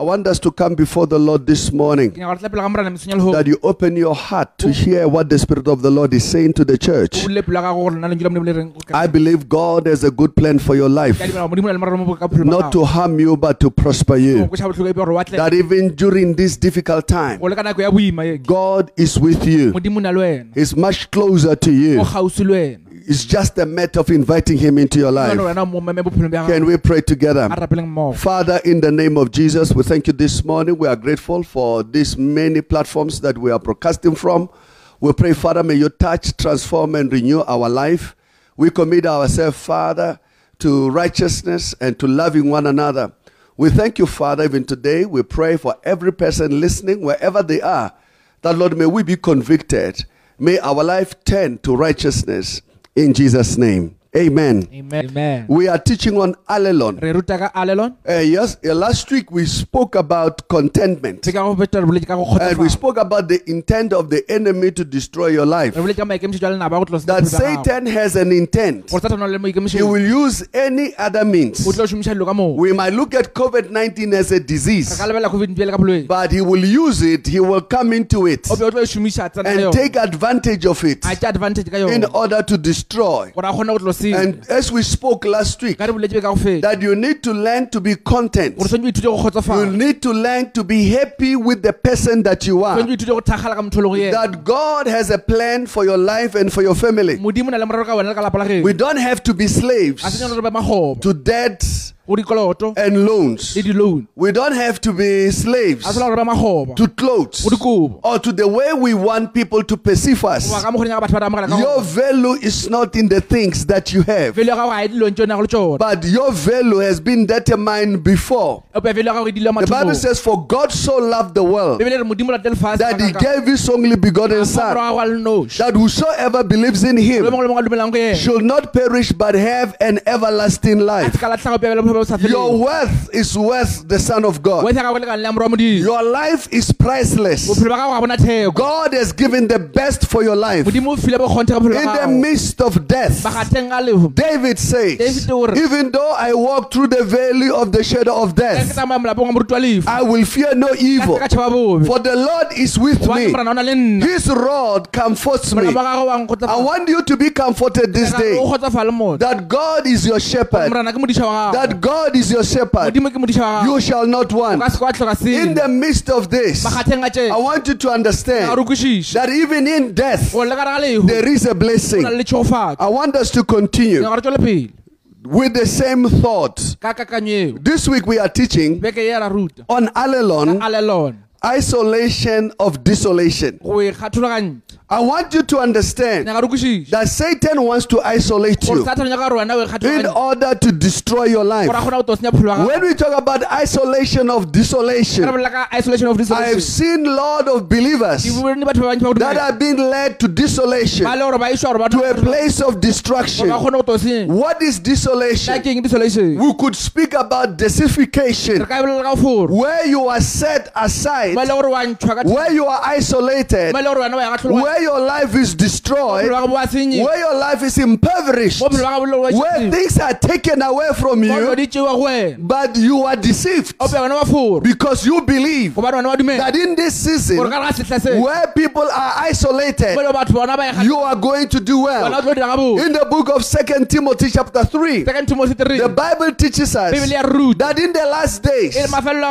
I want us to come before the Lord this morning. ke nyaka gore tla pele ga morena mesong ya lehong That you open your heart to hear what the Spirit of the Lord is saying to the church. o bulle pelo ya gago gore nna lentswe la modimo le reng o ka- I believe God has a good plan for your life, ke a dumela gore modimo o na le morero mo ka bophelo ba not to harm you, but to prosper you. Go tšhaba bohloko be gore wa tle- That even during this difficult time, go le ka nako ya boima ye God is with you. modimo o na le wena He's much closer to you. Kgausi le wena It's just a matter of inviting Him into your life. wena o mo meme bophelong bja Can we pray together? a rapeleng mmogo Father, in the name of Jesus, we thank you this morning. We are grateful for these many platforms that we are broadcasting from. We pray, Father, may you touch, transform, and renew our life. We commit ourselves, Father, to righteousness and to loving one another. We thank you, Father, even today. We pray for every person listening, wherever they are, that, Lord, may we be convicted. May our life turn to righteousness in Jesus' name. Amen. amen amen We are teaching on Allelon. re alelon Uh, yes, uh, last week we spoke about contentment. se ka go beta re boletse ka go And we spoke about the intent of the enemy to destroy your life. re boletse ka maikemišetšo a lenaba go tlosa That Satan has an intent. gore satana o na le He will use any other means. o tlo šomiša dilo ka moo We might look at COVID 19 as a disease, ka lebelela covid le ka bolwetse but he will use it, he will come into it o be o tlo šomiša tsena ka and take advantage of it a tša advantage ka in order to destroy. Gore a kgone go tlo senya And as we spoke last week, ka re boletse be ka go feta that you need to learn to be content. gore tshwanetse o ithute go You need to learn to be happy with the person that you are. tshwanetse o ithute go thakgala ka motho o leng go ena that God has a plan for your life and for your family. modimo o na le morero ka wena le ka lapa la geno We don't have to be slaves se nyane re be magoba to dikoloto and loans. We don't have to be slaves a se la gore be magoba to clothes or to the way we want people to perceive us. goba ka mo go nyaka batho ba damogela ka Your value is not in the things that you have, velo ya gago ga dilong tse o nago le tsona. But your value has been determined before. ope velo ya gago dile The Bible says, For God so loved the world bebele re modimo o latile lefatshe that he gave his only begotten Son, ka- ga le noši that whosoever believes in him mongwe le mongwe a dumelang go ena should not perish but have an everlasting life. Se ka latlhago pebele bophelo bo sa Your worth is worth the Son of God. wethe ya gago le kane le ya morwa modimo. Your life is priceless. bophelo ba gago ga bona theko. God has given the best for your life. In modimo o file bokgonte ka bophelo ba the midst of death, bagateng a leho David says, David o re- Even though I walk through the valley of the shadow of death, tsamaya molapong wa moruti wa lefu. I will fear no evil, for the Lord is with me. morana o na le nna. His rod comforts me. morana ba gago wa I want you to be comforted this day that God is your shepherd, morana ke modiša wa gago. that God is your shepherd. modimo ke modiša wa gago You shall not want. ka se kwa tlhoka In the midst of this, I want you to understand that even in death, gore le ka re ga lehu there is a blessing. I want us to continue gore tswele pele. with the same thought. ka kakanyo eo This week we are teaching beke ye ra ruta. on alelon isolation of desolation. I want you to understand nyaka re kwešiše that Satan wants to isolate you satane nyaka gore wena o in order to destroy your life. kgona go to senya phelo wa When we talk about isolation of desolation, bolela ka isolation of I have seen a lot of believers ke bone batho ba bantši ba that have been led to desolation, ba le gore ba išwa gore ba to a place of destruction. kgone go to senya. What is desolation? We could speak about desification, ka bolela ka foro where you are set aside, ba le gore wa ntšhwa ka where you are isolated, ba le gore wena wa ya gatlhologa where your life is destroyed, wa gago bo a senye where your life is impoverished, bophelo wa gago bo le where things are taken away from you, di tšewa go but you are deceived. O pe wena wa foro because you believe gobane wena wa dumela that in this season, ka re ga setlha where people are isolated, mo le batho bona ba you are going to do well. tlo dira ga bo In the book of Second Timothy chapter 3, second timothy 3 the Bible teaches us bibele ya ruta that in the last days,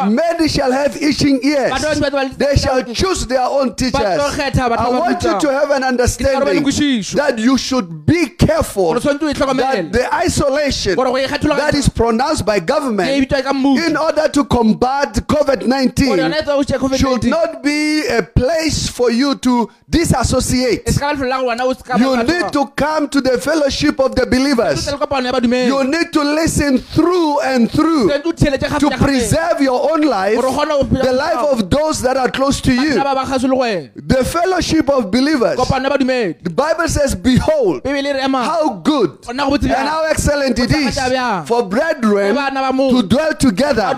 many shall have itching ears. Batho ba bantši ba They shall choose their own teachers. tlo kgetha batho I want you to have an understanding that you should be careful gore tshwanetse o that the isolation gore go kgetholwa that is pronounced by government bitswa ka mmuso. in order to combat COVID-19 yona tsa go tšea should not be a place for you to disassociate. se ka ba lefelo la go wena o se ka You need to come to the fellowship of the believers. le kopano ya badumedi You need to listen through and through tshwanetse o theeletše to preserve your own life, gore o kgone go phela the life of those that are close to you. ba ba gaso le go wena The fellowship of believers. kopano ya badumedi The Bible says, Behold, bibele bebele re ema how good go nna go botse and how excellent it is for brethren Ge bana ba to dwell together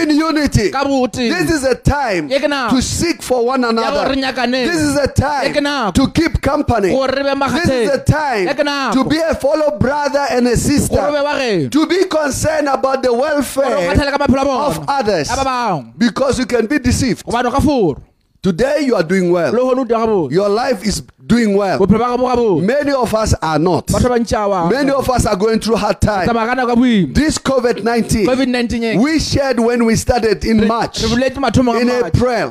in unity. This is a time Ye ke nako. to seek for one another. This is a time Ye ke nako. to keep company. gore re be This is a time Ye ke nako. to be a fellow brother and a sister. To be concerned about the welfare kgatlhele ka maphelo a of others. ya ba bangwe Because you can be deceived. gobane o ka fora Today you are doing well. le gone o dira gabotse Your life is doing well. bophelo ba gabo gabotse Many of us are not. batho ba bantši awa Many of us are going through hard time. tsamaya ka nako ka boima This COVID 19, covid-19 e we shared when we started in March, re boletse mathomong in. April,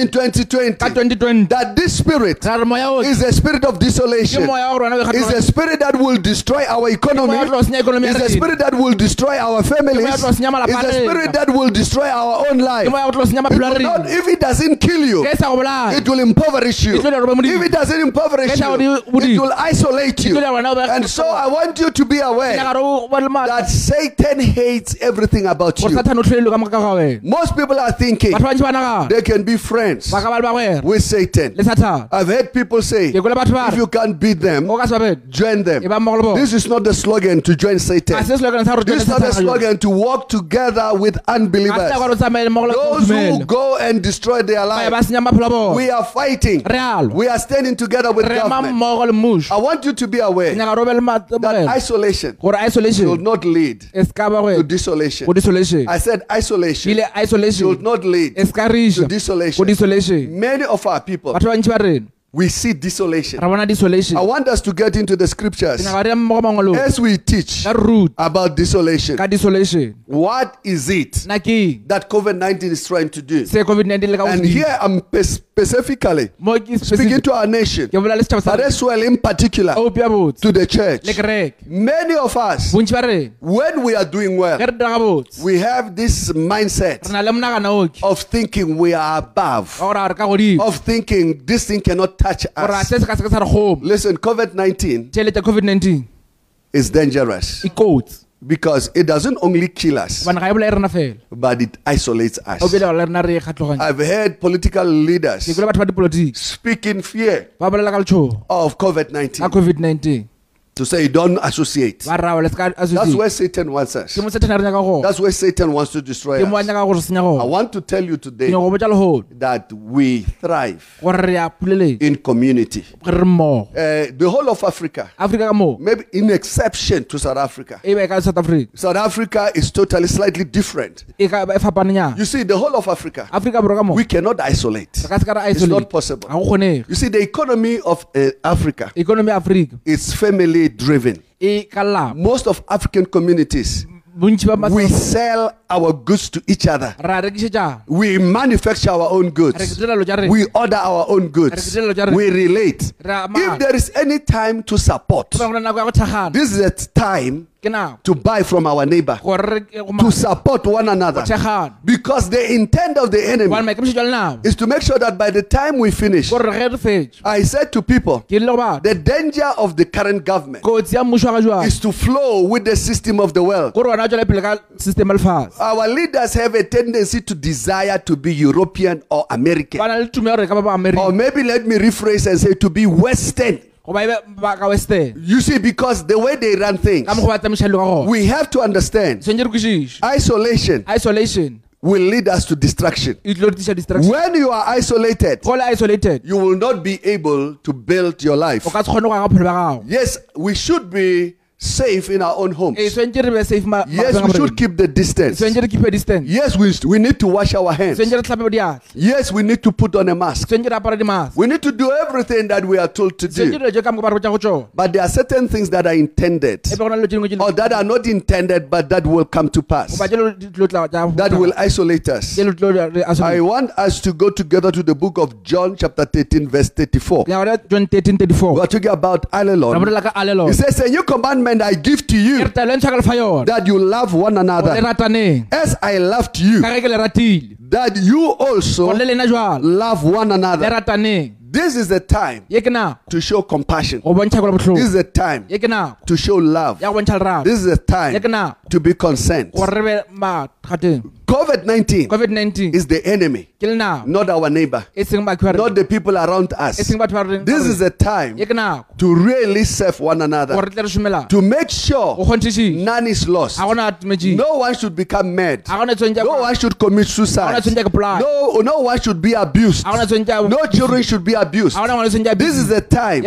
in 2020, 2020 that this spirit ra re moya o is a spirit of desolation. moya wa gore wena o Is a spirit that will destroy our economy. moya o tlo senya ikonomi ya Is a spirit that will destroy our families. moya o tlo senya malapa Is a spirit that will destroy our own life. ke moya o tlo senya It not, if it doesn't kill you, ke sa go bolaya it will impoverish you. Tlo dira gore o be If it doesn't impoverish you, it will isolate you. tlo dira gore wena o be- And so I want you to be aware nyaka gore o be le maatla. that Satan hates everything about you. sathane o tlhoile ka moka ga wena Most people are thinking batho ba ntši ba nagana they can be friends ba ka ba le bagwera with Satan. I've heard people say, ke kwele batho ba if you can't beat them, o ka se ba bene join them. ba mmogo le bona This is not the slogan to join Satan. Ah, se slogan sa gore This is not the slogan to walk together with unbelievers. gore o tsamaye mmogo le Those who go and destroy their ba ye ba lives. senya maphelo a bona We are fighting. We are standing together with re ema government. mmogo le mmušo I want you to be ke aware nyaka gore o be le that matemogelo isolation gore will isolation not lead e se ka ba to go desolation. go desolation I said ke isolation ile isolation should not lead e se ka to riša go desolation. desolation Many of our people, batho ba ntši ba rena we see desolation. desolation. I want us to get into the scriptures ke nyaka re ye mmogo mangwalong as we teach about desolation. desolation. What is it that COVID 19 is trying to do? se covid-19 And here I'm specifically speaking to our nation, ke bola le setšhaba sa but as well in particular to the church. Many of us, bontši ba rena. when we are doing well, ge re dira ga botse. we have this mindset re na le monagana oke of thinking we are above, wa gore a re ka godimo of thinking this thing cannot touch us. se se ka se ke sa re kgomo. Listen, COVID 19 tšhelete covid-19 is dangerous. Because it doesn't only kill us, gobane ga bola rena fela. but it isolates us. bele le rena re kgatlhoganya. I've heard political leaders kwele batho ba dipolotiki. speak in fear ba bolela ka letšhogo of COVID ka 19 covid-19 to say, don't associate. ba rrawa le se ka That's where Satan wants us. ke mo sethana re nyaka go. That's where Satan wants to destroy ke mo a us. nyaka gore senya I want to tell you today nyaka go botsa legodu that we thrive in community. re re mmogo. Uh, the whole of Africa, maybe in exception to South Africa, south africa. South Africa is totally slightly different. You see, the whole of Africa, afrika borwa ka moo? we cannot isolate. re ka se ka ra It's not possible. ga go kgonege. You see, the economy of uh, Africa economy ya afrika. is family driven. e Most of African communities, we sell our goods to each other. We manufacture our own goods. We order our own goods. We relate. If there is any time to support, this is a time to buy from our neighbor, gore re go to support one another. Because the intent of the enemy is to make sure that by the time we finish, gore ge re fetše I said to people, ke rile go batho the danger of the current government kotsi ya mmušo wa ga jwang is to flow with the system of the world. gore wona o tswela pele ka system ya lefatshe Our leaders have a tendency to desire to be European or American. ba na le tumo ya gore ka ba ba Or maybe let me rephrase and say to be Western. Goba be ba ka western. You see, because the way they run things, ka mokgwa ba tsamaiša dilo ka gona we have to understand tshwantse re kwešiše. isolation isolation will lead us to distraction. tlo re tliša distraction When you are isolated, isolated you will not be able to build your life. o ka se kgone go aga bophelo ba gago. Yes, we should be safe in our own homes. tshwantse re be safe ma- Yes, we should keep the distance. tshwantse re keep a distance Yes, we, we need to wash our hands. tshwantse re tlhape diatla Yes, we need to put on a mask. tshwantse re apara dimask We need to do everything that we are told to do. dilo tse ka moka ba re botsa go tsona But there are certain things that are intended be go na le dilo tse dingwe tse or that are not intended but that will come to pass. goba tse lo- di tlo tla tsa- That will isolate us. tse lo tlo re I want us to go together to the book of John, chapter 13, verse 34. Ke nyaka gore John 13 34 We are talking about re Allelon. bolela ka alelo He says, A new commandment I give to ke you re taelo e ntshwa ka lefa yona. that you love one gore le another rataneng. As I loved you, ka ge ke le ratile. that you also gore le lena jalo love one le another. rataneng. This is the time ye ke nako to show compassion. go bontšha kola This botlhoko is the time ye ke nako to show love. ya go bontšha lerato This is the ye time ke nako to be concerned. Gore re be ma- gateng COVID-19 covid-19 is the enemy, not our neighbor, seng batho ba not the people around us. seng batho ba re This is a time to really serve one another, gore tle re šomelana to make sure none is lost. ga gona atumetseng No one should become mad. ga gona tshwentse No one should commit suicide. gona tshwentse ke polaya No, no one should be abused. ga gona tshwentse No children should be abused. ga gona ngwana tshwentse This is the time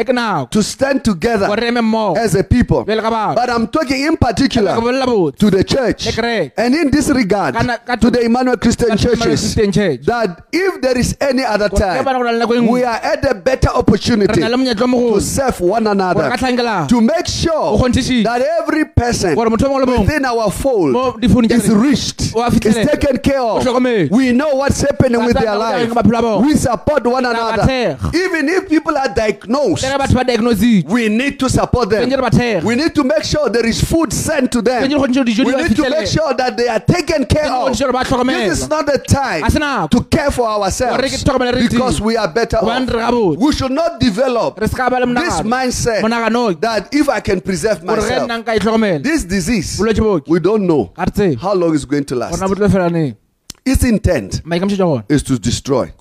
to stand together gore re eme mmogo as a people. jale ka batho. But I'm talking in particular to the church. And in this regard, Ka- to the Emmanuel Christian churches, Church. that if there is any other Gore ge bana time, go na le nako we are at a better opportunity na le monyetla o to serve one another, to make sure that every person gore motho o mongwe le mongwe within our fold mo difounung tša is reached, is taken care of. We know what's happening with their life. ke maphelo a bona. We support one another. Even if people are diagnosed, le ge batho ba diagnositse we need to support them. re ba thekga We need to make sure there is food sent to them. tshwentse re kgonthiše dijo di We need to make sure that they are taken care of. kgonthiše gore ba This is not the time to care for ourselves ke tlhokomele re because we are better off. We should not develop re se ka ba le this mindset that if I can preserve myself, nna nka tlhokomela this disease, we don't know ga re tsebe. how long it's going to last. bo tlo fela neng? Its intent is to destroy.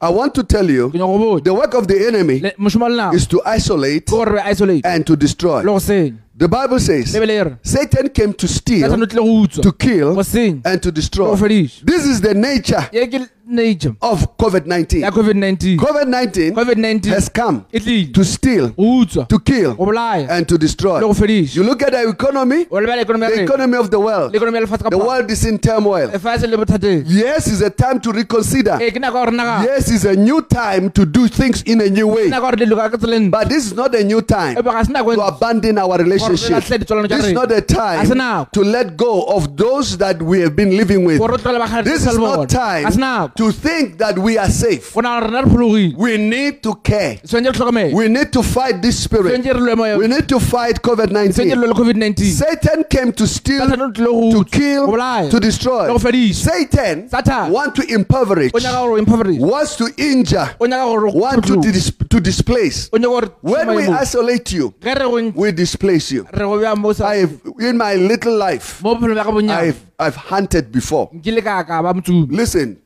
I want to tell you ke nyako botse. the work of the enemy Le- mošomo wa lenao is to isolate ke gore re isolate. and to destroy. Le go senya The Bible says Satan came to steal, tshwane o tlile go utswa to kill, and to destroy. This is the nature ye ke nature of COVID 19. covid-19 COVID 19 has come to steal, to kill, and to destroy. le go fediša You look at the economy, o lebala ikonomi ya the economy of the world. le ikonomi ya lefatshe ka The world is in turmoil. lefatshe le bothateng Yes, it's a time to reconsider. ee ke nako ya gore naga Yes, it's a new time to do things in a new way. nako ya gore le loka ka tseleng But this is not a new time eh, e ba ga se nako to abandon our relationship. Tša This is not a time to let go of those that we have been living with. gore re tlogele bagadi This is not bona ga se time to think that we are safe. go na gore rena re phologile We need to care. tshwanetse re tlhokomele We need to fight this spirit. tshwanetse re lwe We need to fight COVID tshwanetse re 19. lwe le covid-19 Satan came to steal, to kill, to destroy. Satan Satan. want to impoverish, o nyaka gore o impoverise wants to injure, o nyaka gore o want to, dis- to displace. o nyaka gore When we isolate you, we displace you. Re go bja mo sa I've in my little life, mo bophelong bja ka bonnyane I've I've hunted before. nkile ka ka ba motsumi Listen,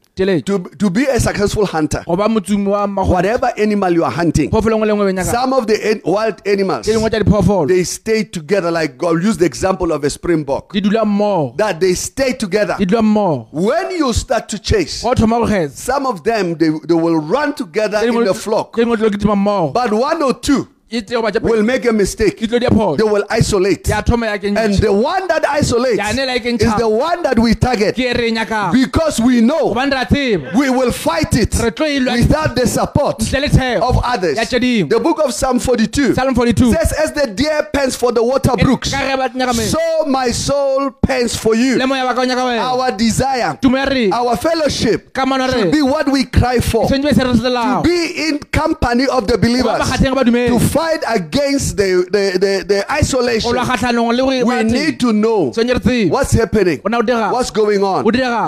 to to be a successful hunter, go ba motsumi wa mmago whatever animal you are hunting, phoofolo ngwe le ngwe be nyaka some of the wild animals tše dingwe tša diphoofolo they stay together. Like I'll use the example of a springbok. di dula mmogo That they stay together. di dula mmogo When you start to chase, go thoma go kgetsa some of them they, they will run together in the flock. tše dingwe tlo kitima mmogo But one or two tee goba tše will make a mistake. di tlo di a phoso They will isolate. ya thoma ya And the one that isolates is the one that we target. Ke re nyakang because we know we will fight it re tlo lwa without the support ntle le thego of others. ya tše dingwe The book of Psalm 42 psalm 42 says, As the deer pants for the water brooks, ka ge ba nyaka me so my soul pants for you. le moya wa ka o nyaka wena Our desire, our fellowship should be what we cry for. tshwanetse be se re selelago Be in company of the believers. To fight against the, the, the, the isolation. lwa kgatlhanong le gore We need to know what's happening, go na o dira what's going on.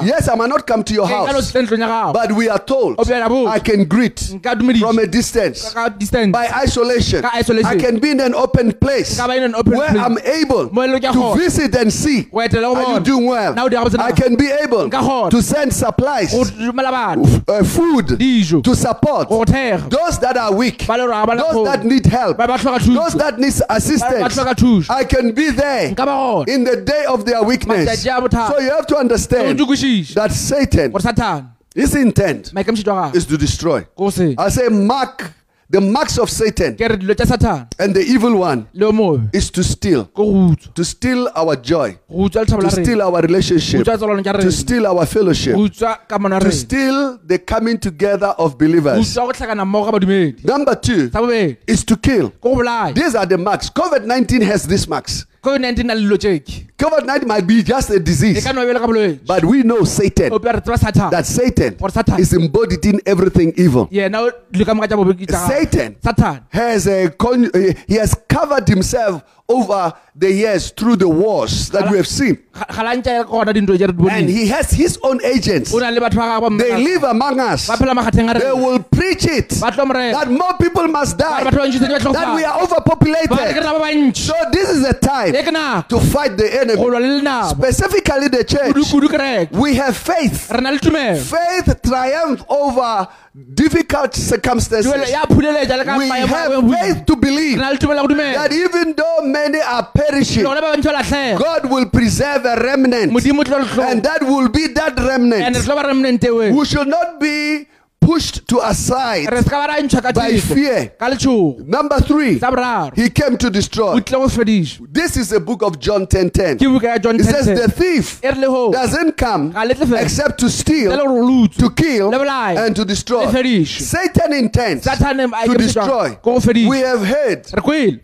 Yes, I might not come to your house, setle ntlong ya gago. but we are told o bjala bo I can greet from a distance. By isolation, I can be in an open place nka ba in an open where I'm able Mo leng ke to visit and see. go etela go Are you doing well? Na o dira gabotse na? I can be able to send supplies, go dumela batho. uh, food to support those that are weak, ba le gore ga ba na those that need help, tlhoka those that need assistance. I can be there in the day of their weakness. Matšatši a bothata. So you have to understand that Satan, his intent is to destroy. I say, mark the marks of Satan ke re dilo tša sathane and the evil one is to steal, ke go utswa. To steal our joy, go utswa lethabo to steal our relationship, utswa tsolano tša to steal our fellowship, go utswa kamano ya to steal the coming together of believers. utswa go tlhakana mmogo ga badumedi Number two is to kill. ke go bolaya. These are the marks. COVID 19 has these marks. Covid-19 na le dilo tšeke COVID 19 might be just a e disease, ka no bele ka bolwetse but we know Satan, re that Satan is embodied in everything evil. yena o ka moka. Satan has a con- uh, he has covered himself over the years through the wars that we have seen. ga ga la ntse gona dintho tse re di And he has his own agents. o na le batho ba gagwe ba They live among us. ba phela magateng a They will preach it ba tlo moreka that more people must die, batho ba ntšhitse di ba that we are ba re ke overpopulated. na ba bantši So this is a e time to fight the enemy. lwa le lenabo Specifically the church. We have faith. re na le tumelo Faith triumphs over difficult circumstances. tumelo ya phuleletša le ka We have faith to believe na le tumelo ya go dumela that even though many are perishing, lone ba bantši ba latlhega God will preserve a remnant. modimo tlo le And that will be that remnant. Tlo ba remnente we who should not be pushed to aside re se ka ba ra ntšhwa ka by fear. Number three, he came to destroy. tlile go se fediša This is the book of John 10:10. ke buka ya john It says the thief re le ho doesn't come ga le tle fela except to steal, le gore o to kill, and to destroy. Satan intends to destroy. We have heard.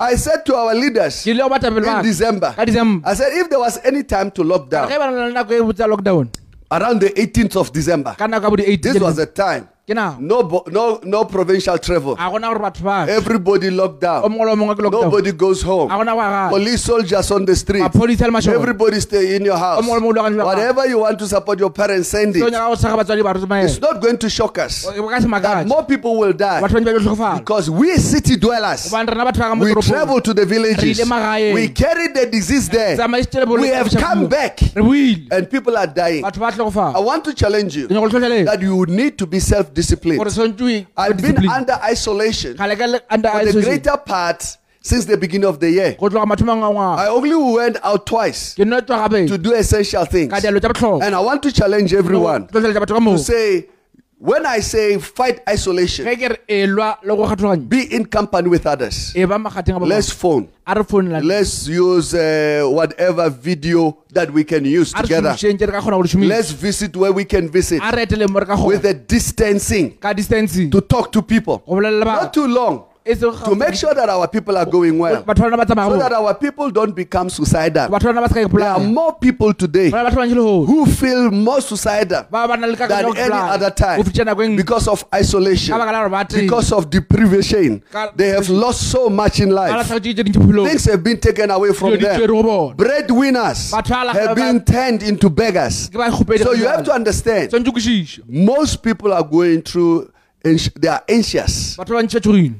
I said to our leaders ke ile go batapele in December, I said if there was any time to lock down ba na le nako botsa lockdown? around the 18th of December, ka nako ya bo di this was the time. Ke nako No, bo- no, no provincial travel. a gona gore batho ba Everybody locked o down. mongwe le o mongwe ke lockdown Nobody goes home. gona go aga Police soldiers on the street. maphodisa le mašogo Everybody stay in your house. mongwe le mongwe o dula ka ntle ga gagwe. Whatever you want to support your parents, send o it. nyaka go tshega batswadi ba It's not going to shock us ka se that more people will die batho ba ba tlo tlhokofala because we city dwellers, gobane rena batho ba ka mo we toropong travel to the villages, ile magaeng. we carry the disease there, we have come back, re and people are dying. batho ba I want to challenge you ke nyako le tlhotlheleng that you need to be self-disciplined. Gore tshwanetse I've been under isolation kgale ka le- under for the greater part since the beginning of the year. go tloga mathomang a ngwaga I only went out twice ke nne tswa gabe to do essential things. ka dialo tsa botlhokwa. And I want to challenge everyone tlhotlheletsa batho ka to say, when I say fight isolation, ge ke re lwa le go kgathoganya be in company with others. ba magateng a ba Let's phone. Let's use uh, whatever video that we can use together. šomišeng re ka kgona go di šomisa Let's visit where we can visit. A re eteleng mo re ka with a distancing. To talk to people. Not too long to make sure that our people are going well. batho ba rona ba tsamaya So that our people don't become suicidal. batho ba rona ba se ka There are more people today go na le batho ba ntši le go who feel more suicidal ba ba na le than any other time go fitlha nako nngwe because of isolation, ka baka la gore ba teng because of deprivation. They have lost so much in life. latlhagetse tse dintsi bophelong Things have been taken away from dilo di tswere them. Breadwinners Batho ba la- have been turned into beggars. ke ba kgopedi So you have to understand, most people are going through, they are anxious. batho ba ntši tšhogile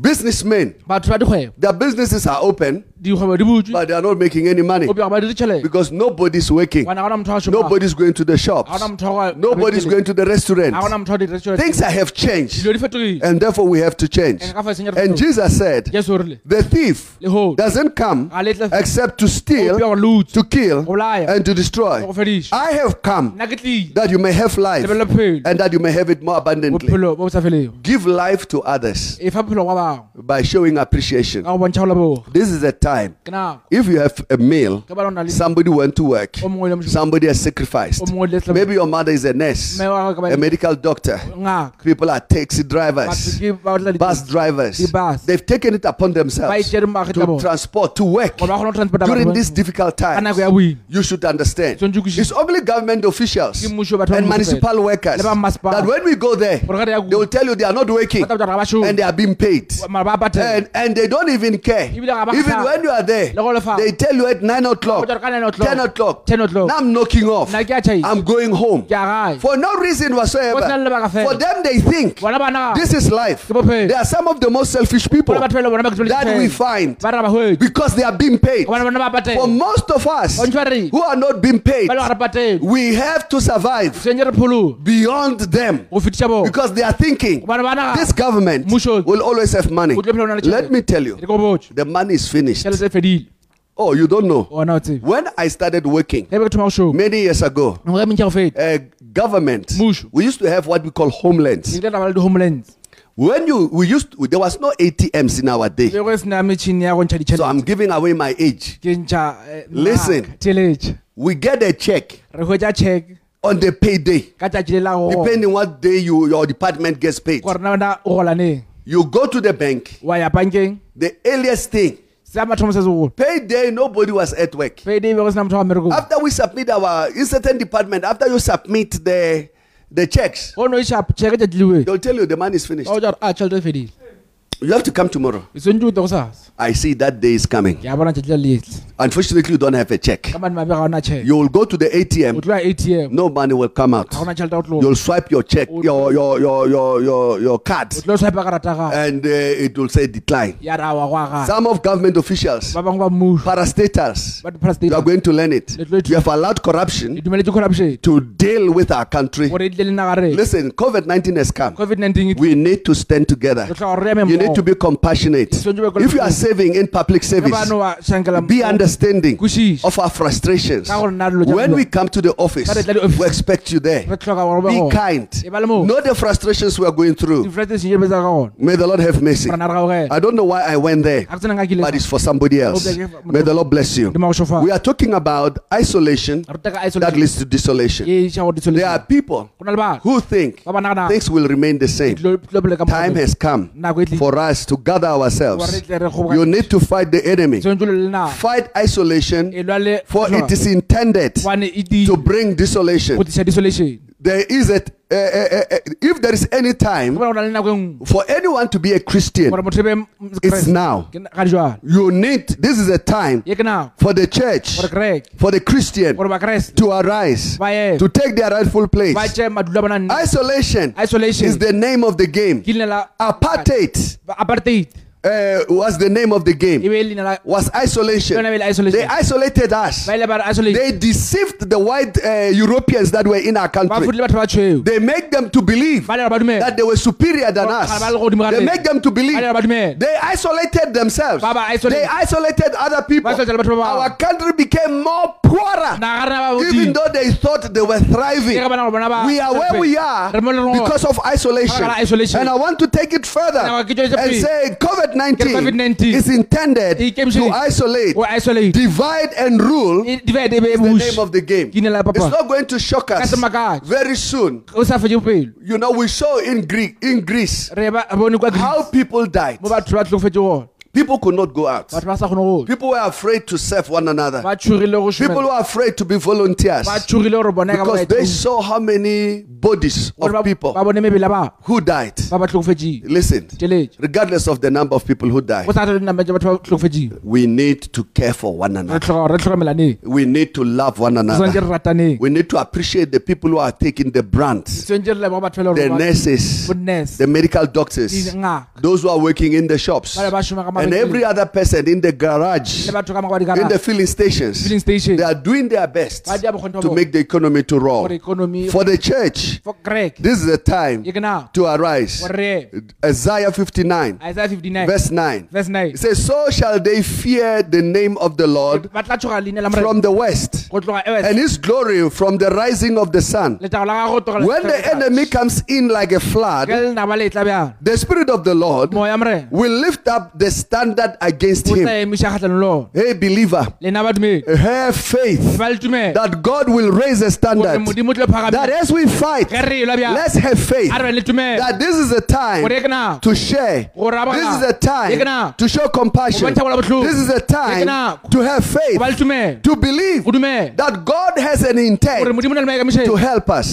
Businessmen, batho ba dikgwebo. Their businesses are open, dikgwebo di butswe but they are not making any money o pega ba because nobody's working. gona gona motho a šomago Nobody's going to the shops. Nobody's going to the restaurant. ga gona motho a dire tšhelete Things have changed, dilo di fetogile and therefore we have to change. And ka fa senya re And fetoga. Jesus said, The thief doesn't come ga le tle except to steal, pega gore le utswe to kill, and to destroy. I have come that you may have life and that you may have it more abundantly. bophelo bo bo sa felego Give life to others fa bophelo kwa bangwe by showing appreciation. ka go bontšha go leboga This is a time. Ke nako If you have a meal, ke ba lona le somebody went to work, o mongwe le mošomo somebody has sacrificed. o mongwe le tle Maybe your mother is a nurse, mme wa gagwe a medical doctor. People are taxi drivers, ke ba tla bus drivers. They've taken it upon themselves to transport, to work gore ba kgone go transporta during this difficult time. nako ya boima You should understand. Tshwanetse o kwešiše. It's only government officials Ke mmušo, batho ba and municipal workers that when we go there, gore ga re ya they will tell you they are not working ba tla batla ga ba šome and they are being paid. mara ba patela And, and they don't even care. Ebile ga ba Even kgathale. When you are there, Le go lefa. they tell you at 9 o'clock, Ba tla re ka 9 o'clock. 10 o'clock. 10 o'clock. Now I'm knocking off. nna ke a tšhaisa I'm going home. ke a gae For no reason Go se na le whatsoever. For them, they think this is life. They are some of the most selfish people bona batho fela bona ba ke that we find ba re ba hwetše because they are being paid. gobane bona ba For most of us bontši ba re who are not being paid, ba le gore patela we have to survive senye re pholo beyond them go fetiša bona because they are thinking this government will always have money. o tlo phela o na le tšhelete. Let me tell you, the money is finished. Oh, you don't know. ona o tsebe When I started working ge be ke thoma many years ago, ngwe mentša go feta uh, government, we used to have what we call homelands. ke ile taba le di-homelands When you we used to, there was no ATMs in our day. le go sena metšhini ya go ntšha So I'm giving away my age. eh, Listen. We get a check re hwetša check on the payday, ka tšatši le la go gola. depending what day you your department gets paid. gore na wena o gola neng You go to the bank. wa ya bankeng The earliest thing, sa mathomo se segolo payday, nobody was at work. payday be go sena motho wa mmerekong After we submit our in certain department, after you submit the the checks, go no iša check tšatši lewe they'll tell you the money is finished. Ah, You have to come tomorrow. tshwanetse o tle go sasa I see that day is coming. ke a bona tšatši la letle Unfortunately, you don't have a check. ka mane mabe ga ona check You will go to the ATM, tlo ya atm no money will come out. ga gona tšhelete ya go tlo You'll swipe your check, your your your your your, your card, o tlo swipe karata ga and uh, it will say decline. ya ra wa go Some of government officials, ba bangwe ba mmuso parastatals, you are going to learn it. You have allowed corruption to deal with our country. gore tle le naga re Listen, COVID 19 has come. covid-19 We need to stand together. re tla gore re eme You need to be compassionate. If you are saving in public service, bano wa shankela be understanding of our frustrations. Ka gore nna dilo tša When we come to the office, Ka re tla di office. we expect you there. re tlhoka gore be kind. ba le moo Know the frustrations we are going through. di-frustration betsa ka gona May the Lord have mercy. gore na re gaogela I don't know why I went there, ga ke tsena ka kile but it's for somebody else. May the Lord bless you. di mago shofa We are talking about isolation that leads to desolation. There are people go na le batho who think ba ba nagana things will remain the same. tlo pele ka Time has come tlile for us to gather ourselves. You need to fight the enemy. tshwanetse o le le naga Fight isolation, for it is intended to bring desolation. Go tliša desolation There is a, uh, uh, uh, if there is any go time bona go na le nako e nngwe for anyone to be a Christian, gore motho e be it's now. ga di jale You need, this is a time ye ke nako for the church, gore kereke for the Christian gore bakreste to arise, ba ye. to take their rightful place. ba tše madula bona nne Isolation isolation. is the name of the game. ke leina la Apartheid. Ba- apartheid uh, was the name of the game. Was isolation. yona be le They isolated us. ba ile ba re isolate They deceived the white uh, Europeans that were in our country. fotile batho ba tshweu They make them to believe ba le ba dumela that they were superior than us. ba le godimo ga They make them to believe. ba le ba dumela They isolated themselves. Ba ba isolate- They isolated other people. Ba isolate batho ba bangwe. Our country became more poorer. na ga rena ba Even though they thought they were thriving. ga bana gore bona ba We are where we are Re mo le rona. because of isolation. And I want to take it further Na ke tšwetše and say 19 COVID-19 is intended to isolate, o isolate. divide, and rule divide is the name of the game. ke ne la It's not going to shock us very soon. o sa fetse pelo You know, we saw in Greek, in Greece, re ba bone kwa how people died. Mo batho ba tlogofetse gona People could not go out. batho ba sa kgone go People were afraid to serve one another. ba tshogile go People were afraid to be volunteers. Ba tshogile gore bona ka because they saw how many bodies of people ba bone mebele ya ba. who died. ba ba tlogofetseng Listen, regardless of the number of people who died, go sa tle dinama tša batho ba tlogofetseng we need to care for one another. tlhoka- re tlhokomelaneng We need to love one another. We need to appreciate the people who are taking the brunt, tshwanetse re leboga batho ba the nurses, the medical doctors, those who are working in the shops, ba le ba šoma ka and every other person in the garage, le batho ka makwa in the filling stations. filling station They are doing their best ba dia bokgoni ba to make the economy to roll. For the church, this is the time ye ke na to arise. Isaiah 59, isaiah 59 verse 9. verse 9 It says, So shall they fear the name of the Lord ba tla tshoga leina la from the west, go tloga eves and his glory from the rising of the sun. letago la gago go When the enemy comes in like a flood, lenaba le tla bjang the Spirit of the Lord will lift up the standard against him. emiša kgatlhanong le ona Hey, believer, lena ba dumele eh, have faith le tumele that God will raise a standard. modimo o tlo That as we fight, ge re elwa bjang. let's have faith a re le tumele that this is a time gore ye ke na to share. This is a time to show compassion. bontsha bola botlhoko. This is a time to have go ba le faith, to believe that God has an intent modimo o na le to help us.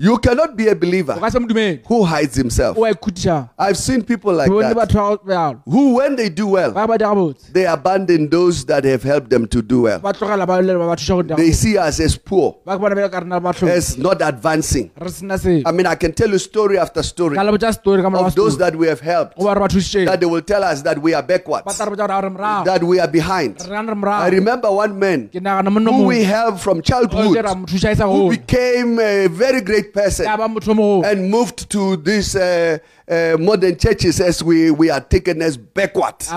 You cannot be a believer ka se modumele who hides himself. o wa ikhutiša. I've seen people like that. batho ba bjalo. Who, when they do well, ba ba dira botse they abandon those that have helped them to do well. ba tlogela ba lele ba ba thuša go dira They see us as poor, ba ke bona bjale ka rena batlho as not advancing. re sena seo I mean, I can tell you story after story ka le botsa story ka morago of those that we have helped, go ba re ba thušitšeng that they will tell us that we are ba backwards, tla re botsa gore a re morago. that we are behind. re gane re I remember one man ke nagana monno who we helped from childhood, ke ra mo thuša sa who became a very great person ya ba motho o mogolo and moved to this. uh, uh, modern churches as we, we are taken as backwards.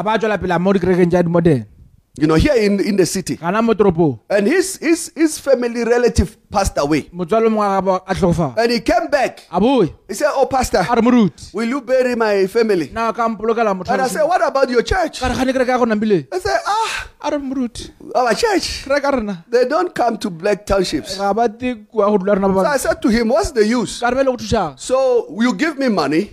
A ba tswela pele mo dikerekeng tša dimodern You know, here in, in the city. gana mo toropong And his, his, his family relative passed away. motswalo mongwe a gabo a tlhokofala And he came back. He said, Oh, Pastor, a re moruti will you bury my family? na ka mpolokela motho And I said, What about your church? ka re gane kereke ya go nambile I said, Ah, a re moruti our church. They don't come to black townships. ga ba te kua go dula rena ba So I said to him, What's the use? ka re bele go thušang So you give me money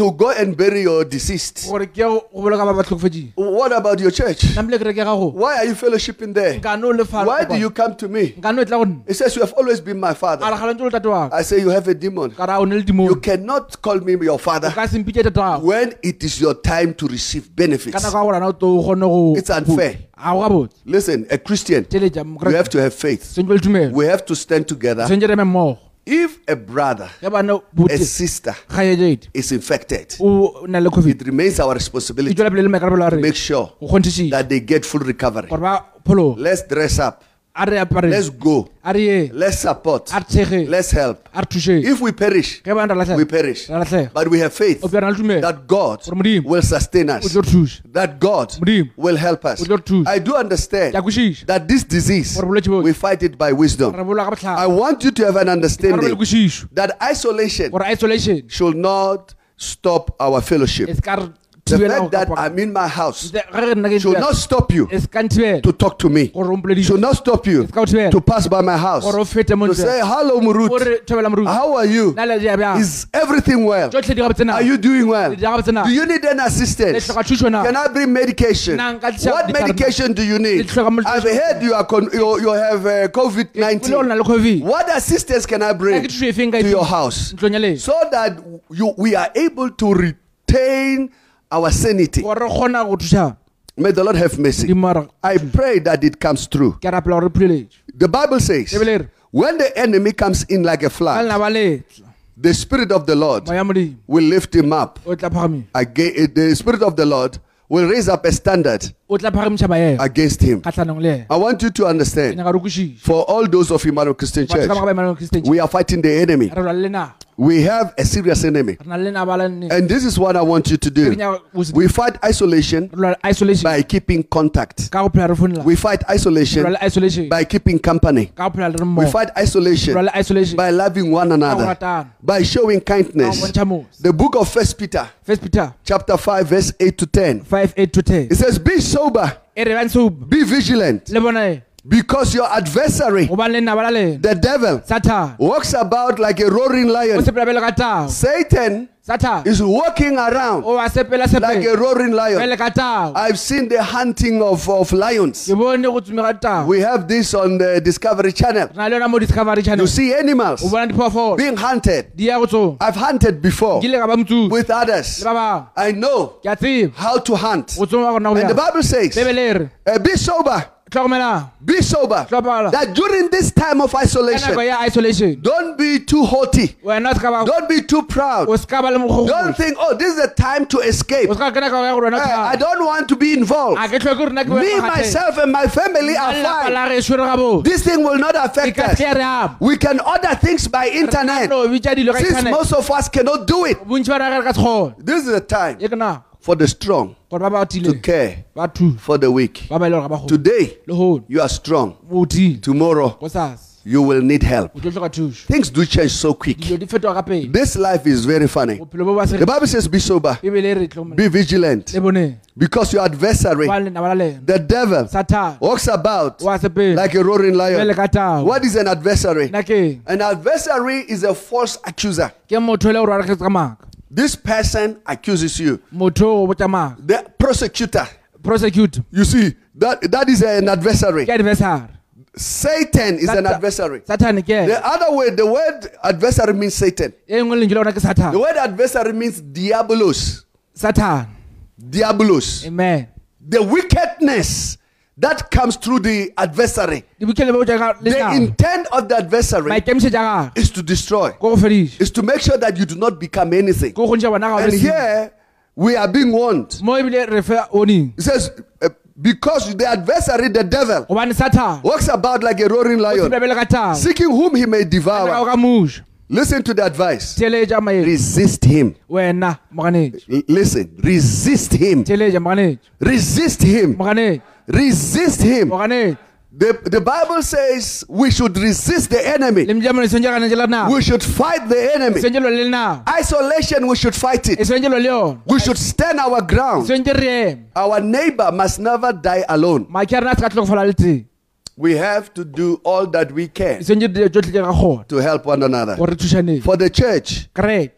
o mpha thu- tšhelete to go and bury your deceased. gore ke ye go go boloka ba ba tlhokofedile What about your church? namile ke re ke gago Why are you fellowshipping there? nkane o le fa Why do you come to me? nkane o tla go nna He says, You have always been my father. re galantse o le tate wa ka I say, You have a demon. ka ra o ne le You cannot call me your father ka sempitse tate wa gago when it is your time to receive benefits. nako ya gorana o to o kgone go It's unfair. Listen, a Christian, you have to have faith. sentse le tumelo We have to stand together. Sentse reme mmogo If a brother, a sister is infected, o na le it remains our responsibility tswela pele le maikarabelo a to make sure that they get full recovery. Let's dress up. Let's go. Let's support. Let's help. If we perish, ge bane ra we perish. But we have faith o pjana le tumelo that God will sustain us, tlo re thuša that God will help us. O tlo re thuša. I do understand ke a kwešiša that this disease, Gore bolwetši bo- we fight it by wisdom. re bologa ka I want you to have an understanding that isolation should not stop our fellowship. Se ka re The fact that I'm in my house ge re nna ke should not stop you se ka nthibela to talk to me. Should not stop you It's called fair. to pass by my house. gore o fete mo To say, hello, Murut. gore thobela moruti How are you? na le dia bjang Is everything well? tsotlhe di gabotse na Are you doing well? Le di gabotse na Do you need any assistance? tlhoka thuso na Can I bring medication? Na, nka tlisa What medication do you need? Le tlhoka mo- I've heard you are con- you, you have uh, COVID Pele o 19. na le covid What assistance can I bring ke thuso feng ka to your house ntlong ya lena so that you we are able to retain our sanity? gore re kgona go thuša May the Lord have mercy. I pray that it comes true. ke rapela gore re phuleletse The Bible says, when the enemy comes in like a flood, lena ba letla the Spirit of the Lord will lift him up. Again, eh, the Spirit of the Lord will raise up a standard o tla phagamiša maemo against him. kgatlhanong le ena I want you to understand, nyaka re kwešiše for all those of Emmanuel Christian Church, ka moka ba emanang christian we are fighting the enemy. Re lwa le lena We have a serious enemy. re na le lena ba la nne. And this is what I want you to do. Ke nyaka go se- We fight isolation isolation. by keeping contact. ka go phela re founela We fight isolation isolation. by keeping company. ka go phela le re We fight isolation isolation by loving one another, by showing kindness. The book of First Peter, first peter. chapter 5, verse 8 to 10. 5 8 to 10 It says, Be sober, be vigilant, because your adversary, gobane le nna ba la lena the devil, satan walks about like a roaring o lion. sepela pele ka tao Satan satan is walking around o a sepela like a sepela roaring pele lion. ka tao I've seen the hunting of, of lions. ke bone go tsumega tao We have this on the Discovery Channel. re na le yona mo discovery You channel see animals o bona diphoofolo. being hunted. di ya go tsong. I've hunted before ke ile ka ba motsupi with others. le ba bangwe I know ke a tseba. how to hunt. go tsoma gona go And the ya Bible says, bebele e re uh, be sober, tlhokomelang be sober. That during this time of isolation, don't be too haughty. wena o se ka Don't be too proud. o se ka Don't think, oh, this is the time to escape. o se ka kena ka ya gore wena o Uh, I don't want to be involved. a rena Me, myself, and my family are fine. la ge sore ga botse This thing will not affect us. tle re ama We can order things by internet. no bitša dilo ka Since most of us cannot do it, bontši ba rage re ka se kgone this is the time for the strong gore ba ba to care for the weak. ba ba le gore ga ba kgone Today, you are strong. Tomorrow, you will need help. o tlo tlhoka thuso Things do change so quick. dilo di fetoga ka pele This life is very funny. bophelo bo ba se The Bible says, Be sober, bebele re tlhokomele be vigilant, because your adversary, ba lena ba la lena the devil, satan walks about like a roaring lion. What is an adversary? An adversary is a false accuser. Ke motho le gore a reketse ka maaka This person accuses you. The prosecutor, prosecute you see, that, that is an adversary. adversary Satan is an adversary. satan ena. The other way, the word adversary means Satan. nngwe lentswe la gona ke The word adversary means diabolos. satan Diabolos. amen The wickedness that comes through the adversary. dibukele bo jaaka le The intent of the adversary is to destroy, ko go fediša is to make sure that you do not become anything. ko go ntšha bona ga And here we are being warned. mo ebile re fe oning It says, uh, because the adversary, the devil, walks about like a roaring lion, sepela pele ka tao seeking whom he may devour. Listen to the advice. Resist him. Listen, resist him. Resist him. Resist him. The, the Bible says we should resist the enemy. le mjamone swentse ganetse la nao We should fight the enemy. swentse lo le nao Isolation, we should fight it. swentse lo le yona We should stand our ground. swentse re eme Our neighbor must never die alone. Maki a rena a se ka tlhokofala le teng we have to do all that we can tshwanetse re dire tsotlhe tse ka kgona to help one another. gore re thušaneng For the church,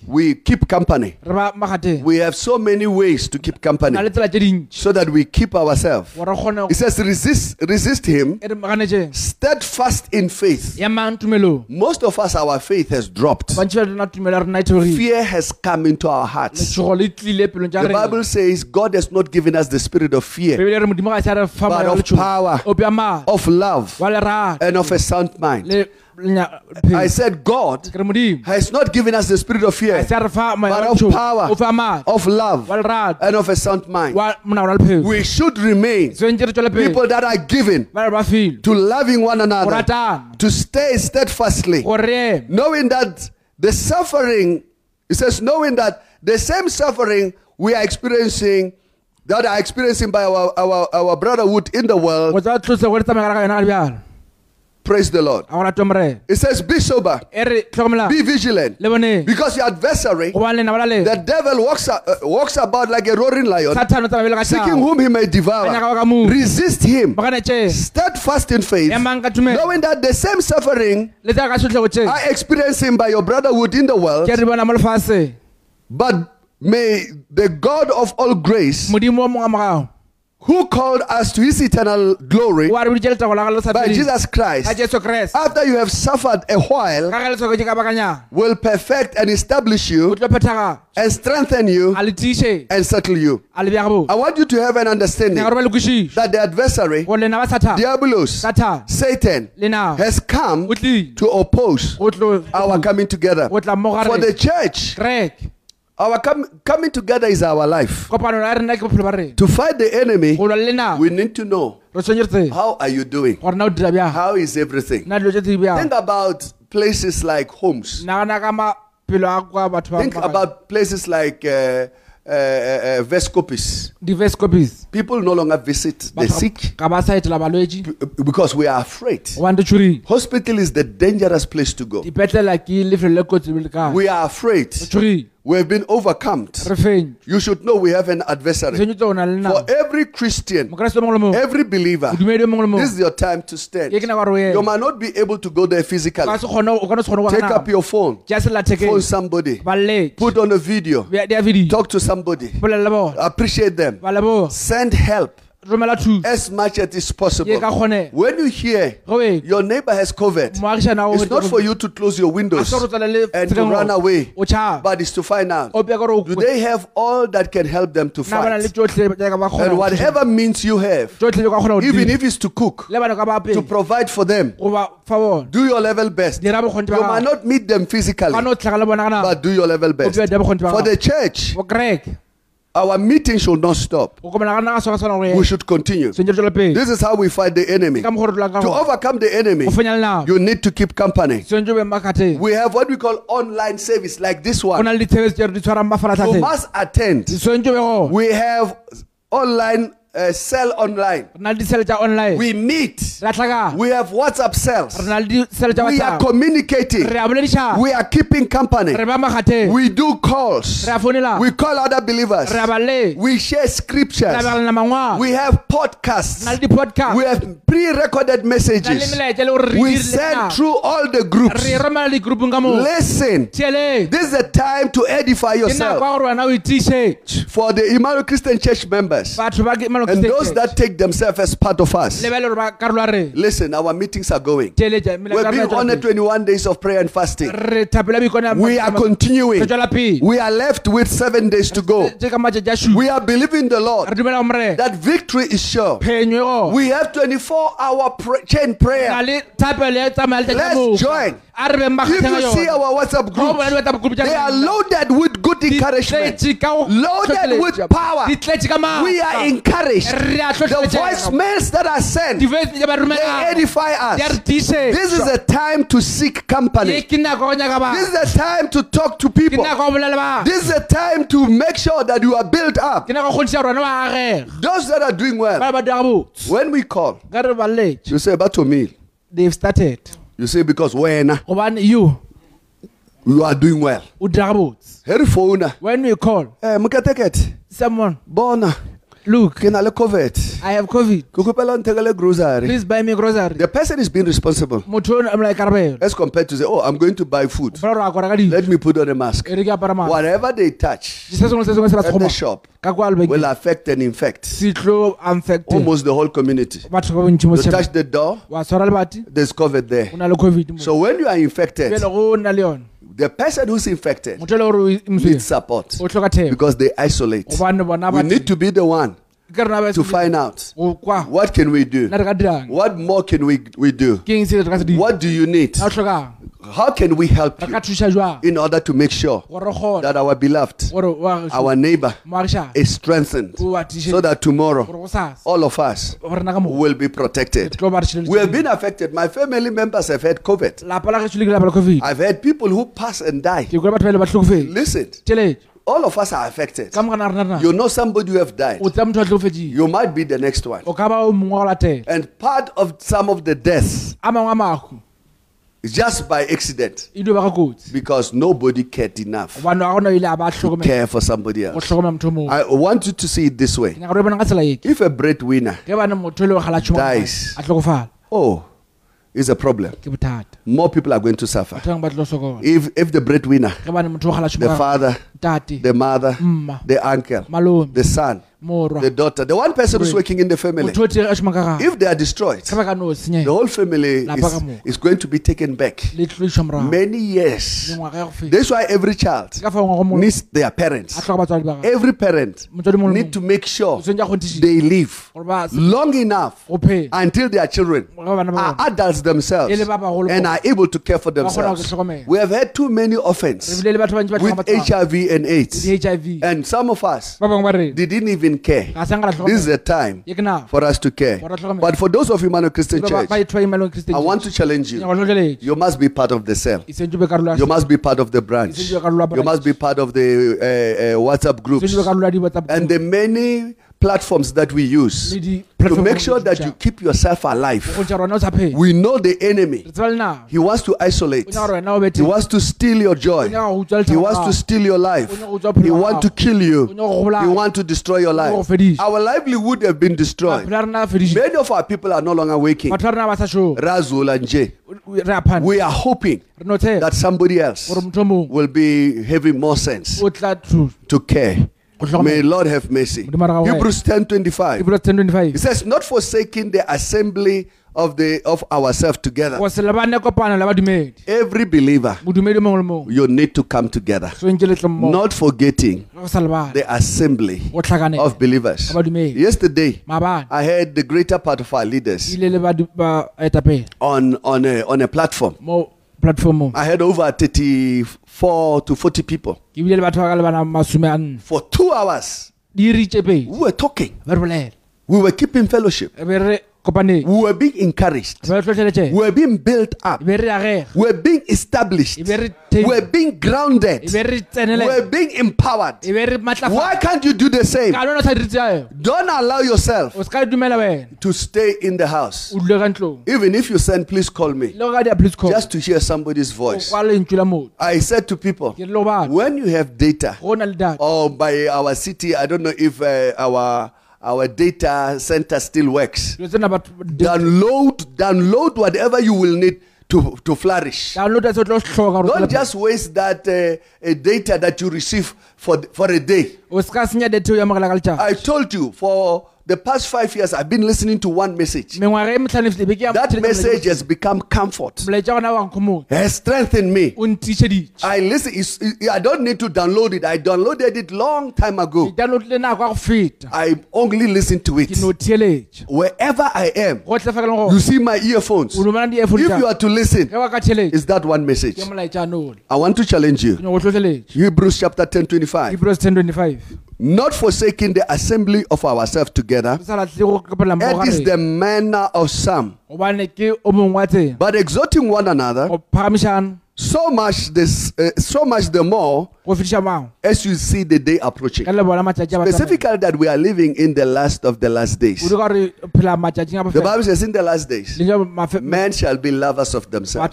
we keep company. re ba magateng We have so many ways to keep company le tsela tse dintši so that we keep ourselves. It says, resist, resist him, steadfast in faith. ya mang tumelong Most of us, our faith has dropped. bantši ba rena tumelo ya rena theogile Fear has come into our hearts. letshogo le tlile pelong tša The Bible says God has not given us the spirit of fear, bebele re modimo ga se a re fa But of power. o pea maa of love, lerato and of a sound mind. I said, God ke re modimo has not given us the spirit of fear, se a re fa moya but of power. o fa maa of love, and of a sound mind. wa monagano wa lephelo We should remain tshwanetse re tswele pele people that are given ba re ba to loving one another, to stay steadfastly, gore re eme knowing that the suffering, it says, knowing that the same suffering we are experiencing, that are experiencing by our, our, our brotherhood in the world, go tsa tlose gore tsamaya ka yona ga bjalo praise the Lord. a go ratwa morena It says, be sober, e re tlhokomela be vigilant, le boneng because your adversary, gobane lena ba la le the devil, walks, a- uh, walks about like a roaring lion, sathane o tsamaya ka seeking tlhago whom he may a nyaka devour. ba ka moo Resist him, maganetse steadfast in faith, ya mang ka tumelo. Knowing that the same suffering le tsa ka sotlhego tse are experiencing by your brotherhood in the world, ke re di bona mo lefase but may the God of all grace, modimo wa mongwe a morago who called us to his eternal glory wa re boditse letsago la ga le sa by Jesus Christ, after you have suffered a while, ka ge letshoko ke ka bakanyang will perfect and establish you and strengthen you a le tiiše. and settle you. a le bjaga bo I want you to have an understanding nyaka gore ba le kwešiše that the adversary, gore lena ba sathane Diabolos, Satan, has come to oppose our coming together. For the church, our com- coming together is our life. kopano ya rena ke bophelo ba rena To fight the enemy, go lwa le nao we need to know re tshwanetse re tsebe how are you doing? gore na o dira bjang How is everything? na dilo tse tse bjang Think about places like homes. nagana ka maphelo a kwa batho Think about places like uh, uh, uh, uh, Vescopis. diverse copies People no longer visit the sick ga ba sa etela balwetse b- because we are afraid. gobane re tshogile Hospital is the dangerous place to go. dipetlela ke lefelo le kotsi le ka re We are afraid. We have been overcome. You should know we have an adversary. tshwanetse o na le For every Christian, mokeresete o mongwe le mongwe? every believer, modumedi o mongwe le this is your time to stand. ke ke na gore o You might not be able to go there physically. ka se kgone o ka no se kgone go Take up your phone, phone somebody, put on a video, talk to somebody, appreciate them, send help romela thuso. As much as is ye possible. ka When you hear e your neighbor has COVID, it's not for you to close your windows go tswela le and to run away, o tšhaba but it's to find out. O pea gore o do they have all that can help them to na bana le fight? tsotlhe jaaka ba And whatever means you have, tsotlhe le ka kgona go even if it's to cook, le bana ka ba to provide for them, go fa bona. do your level best. dira You might not meet them physically, ka no tlhaga le bona ka but do your level best. Obia dia bokgoni ba For the church, o our meeting should not stop. o komana ka nna ka sona sona We should continue. sentse re tswela pele This is how we fight the enemy. ka mokgwa re dulang ka To overcome the enemy, go fenya le nao you need to keep company. sentse o be makgatheng We have what we call online service, like this one. na le ditshebetso tse re di tshwarang You must attend. sentse o be gona We have online uh, sell online. re na le disele tsa online We meet. We have WhatsApp cells. re na le disele tsa We are communicating. We are keeping company. We do calls. We call other believers. We share scriptures. a We have re na le podcasts. We have pre-recorded messages. melaetša le gore re We send through all the groups. re romela di-groupong ka moo Listen, this is the time to edify yourself ya gore wena o itišetše for the Emmanuel Christian Church members batho ba ke- Emmanuel and those that take themselves as part of us. le ba le gore ba karolo ya re Listen, our meetings are going. We've ya been rena e on a 21 days of prayer and fasting. re thapela boikone ya- We are continuing. We are left with seven days to go. tse ka matšatši a šupa We are believing the Lord dumela go morena that victory is sure. We have 24 hour pray- chain prayer. le thapelo tsamaya le Let's join. If you see our WhatsApp Ga o bona groups, di-WhatsApp group they are loaded with good encouragement. Loaded with power. di tletše ka maatla. We are encouraged. The voicemails that are sent, Di-voice tša ba they edify di a re us. This is a time to seek company. ke nako ya go nyaka ba This is a time to talk to people. nako ya go bolela ba This is a time to make sure that you are built up. ke nako ya go kgodiša rona ba agega Those that are doing well, ba ba dira botse when we call, ka re ba lletše you say, Batomil. they've started You say, because when gobane you you are doing well. botse Harry phone. when you call Eh, mukateket. someone Bona. Look ke na le covid. I have covid. Ke o nthekele grocery. Please buy me grocery. The person is being responsible. Motho o na ikarabelo. As compared to say oh i'm going to buy food. Fela gore a kora ka dijo. Let me put on a mask. E re ke apara ma whatever they touch se sengwe le se sengwe se ba se at the shop ka kwa will affect and infect se tlo infect almost the whole community. batho ba bontši mo you setšhabeng. touch the door wa tshwara lebati. there's covid there. O na le covid mo. So when you are infected pele go na le yone the person who's infected motho e le gore o imswe needs support o tlhoka thebo because they isolate. Gobane bona we ba need to be the one ke rena ba to find out. What can we do? Nna re ka dirang? What more can we we do? Ke eng se re ka se dira what do you need? A o tlhokang? How can we help you ka thuša jwang? in order to make sure gore re kgone. that our beloved our neighbor is strengthened so that tomorrow gore go sasa all of us gore nna ka mogo will be protected. Tlo ba re tšhile we have been affected. My family members have had covid. Lapa la gešo le ke lapa la covid. I've had people who pass and die. Ke kwa batho ba ile ba tlhokofetse. Listen all of us are affected. Ka mogana rena rena you know somebody who have died. O tsaya motho a tlhokofetseng you might be the next one. O ka ba o mongwe wa go latela and part of some of the deaths a mangwe a mahu. is just by accident. Dio ba ka kotsi. Because nobody cared enough gobane ga gona ile a ba to care for somebody else. tlhokomela motho o mongwe i want you to see it this way. Ke nyaka re bona ka tsela eke if a breadwinner ge bane motho le go gala tšhomo Dies. oh is a problem. More people are going to suffer. Batho bangwe ba tlo sokola. If if the breadwinner ge bane motho o gala the father the mother mma the uncle the son the daughter the one person who's working in the family. Motho o tee a šoma ka gage if they are destroyed the whole family is, is going to be taken back. Many years. Mengwaga ya go feta. That's why every child ka fa ngwago mongwe needs their parents. tlhoka batswadi ba gage every parent need to make sure o tshwanetse a kgontišitše they live gore ba se- long enough until their children ge bana ba are adults themselves le ba bagolo and are able to care for themselves. We have had too many orphans bile le batho bantši ba with tlhoka batho ba- HIV and AIDS, hiv and some of us ba bangwe ba re they didn't even care. ga sanga la This is a time ye ke nao for us to care. But for those of you, man, Christian Church, ba itwa imelong christian I want to challenge you. You must be part of the cell. sentse be karolo ya You must be part of the branch. You a karolo ya You must be part of the uh, uh, WhatsApp groups. Sentse be karolo ya di-whatsapp and the many platforms that we use to make sure that you keep yourself alive. go ntša rona o sa phela We know the enemy. re tseba le nao He wants to isolate. o nyaka gore wena o bete He wants to steal your joy. o nyaka go utswa He wants to steal your life. O nyaka go utswa bophelo He wants to kill you. He wants to destroy your o nyaka go life. Our livelihood have been destroyed. maphelo a rena a fedisa Many of our people are no longer waking. batho ba rena ba sa shome Razul and Jay. re a phana We are hoping re no tshepa that somebody else gore motho o mongwe will be having more sense o tla thusa to care. May Lord have mercy. Modimo a re Hebrews 10:25. Hebrews 10:25 It says, "Not forsaking the assembly of the of ourselves together." go se lebane kopano la badumedi. Every believer, modumedi o mongwe le mongwe. you need to come together, swentse letlo mmogo not forgetting go sa lebane the assembly of believers. Yesterday, I heard the greater part of our leaders ile le badu- baetapele on on a on a platform. I had over 34 to 40 people ke bile le batho ba ka le bana masome a nne for two hours. di ritse pedi We were talking. ba re We were keeping fellowship. be re We were being encouraged. be re tlhotlheletse We were being built up. be re agega We were being established. We were being grounded. We were being empowered. Why can't you do the same? ka lona o sa diritse yayo Don't allow yourself o se ka dumela wena to stay in the house. o dule ka ntlong Even if you send, please call me le go ka dia please call just to hear somebody's voice. kwa lentswe la motho I said to people, ke re le go batho when you have data, go na le data or by our city, I don't know if uh, our our data center still works. Download, download whatever you will need to, to flourish. Don't just waste that uh, uh, data that you receive for for a day. I told you for the past five years, I've been listening to one message. mengwaga metlhano fetile be ke ya That message has become comfort, molaetša gona wa nkgomotse has strengthened me. I listen. I don't need to download it. I downloaded it long time ago. downloadile nako ya go feta I only listen to it ke no theeletša wherever I am. gotlhe fa ke You see my earphones. o nomana di-earphone If you are to listen, ge ba ka theeletša it's that one message. ke molaetša anole I want to challenge you. ke nyako tlhotlheletša Hebrews chapter 10 25. hebrews 1025 Not forsaking the assembly of ourselves together, re sa latlhe go kapela that is the manner of some, gobane ke o mongwe wa tsena but exhorting one another so much this, uh, so much the more go fetiša mangwe as you see the day approaching. ka le bona matšatši a ba tsamaya. Specifically, that we are living in the last of the last days. kudu ka gore phela matšatšing a The Bible says, in the last days, le jo mafe- men shall be lovers of themselves.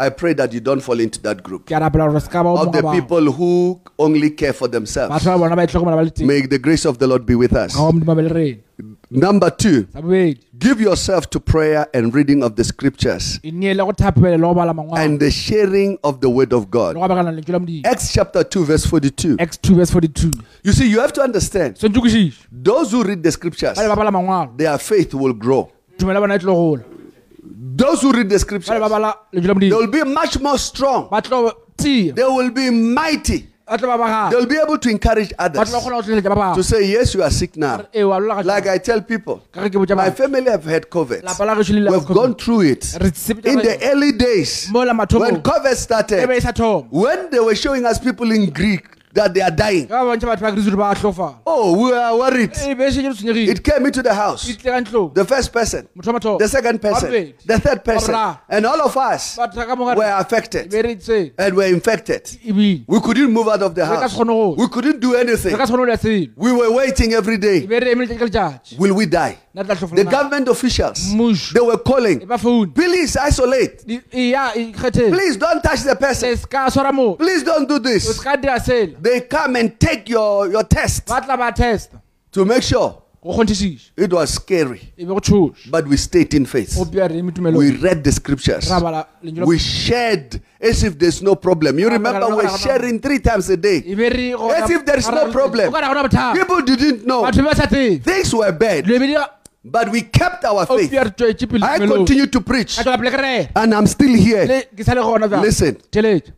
I pray that you don't fall into that group. Ke a rapela gore se ka ba o of the people who only care for themselves. batho ba bona ba itlhokomela ba le teng. May the grace of the Lord be with us. ga wa modimo a be le rena Number two, give yourself to prayer and reading of the scriptures. Neele go thapele le go bala mangwao and the sharing of the word of God. go abekana lentswe la modimo. Acts chapter 2, verse 42. acts 2 verse 42 You see, you have to understand se ntse kwešiše those who read the scriptures, ba le ba bala mangwalo. their faith will grow. Those who read the scriptures, ba bala lentswe la they will be much more strong. They will be mighty. ba tlo ba They bagala will be able to encourage others. Tlo ba kgona go tlhotlheletša ba to say, Yes, you are sick now. ee wa lola Like I tell people, ka ge ke botša my family have had COVID. lapa la gešo le ile We've gone through it. In the early days, when COVID started, when they were showing us people in Greek that they are dying, ka ba bontšha batho ba keresuri ba tlhofala oh, we were worried. Eh, e tshwenyegile. It came into the house. tle ka ntlong. The first person, motho wa mathomo the second person, the third person, and all of us batho ka mogare were affected. be re tse and were infected. We couldn't move out of the house. se kgone go We couldn't do anything. ka se kgone go ya selo We were waiting every day. be re eme letšatši ka letšatši Will we die? The government officials, they were calling, please isolate. Di- ya kgethele Please don't touch the person. se ka swara mo Please don't do this. se ka dira sela They come and take your, your test ba tla ba to make sure. It was scary, be go tshoša but we stayed in faith. go pia re We read the scriptures. ra bala lentswe la- We shared as if there's no problem. You remember we're sharing three times a day. be re go- As if there is no problem. o ka ra gona bothata People didn't know. Things were bad, le be di but we kept our faith. I continue to preach, ka tswela pele ke re and I'm still here. le ke sa le. Listen.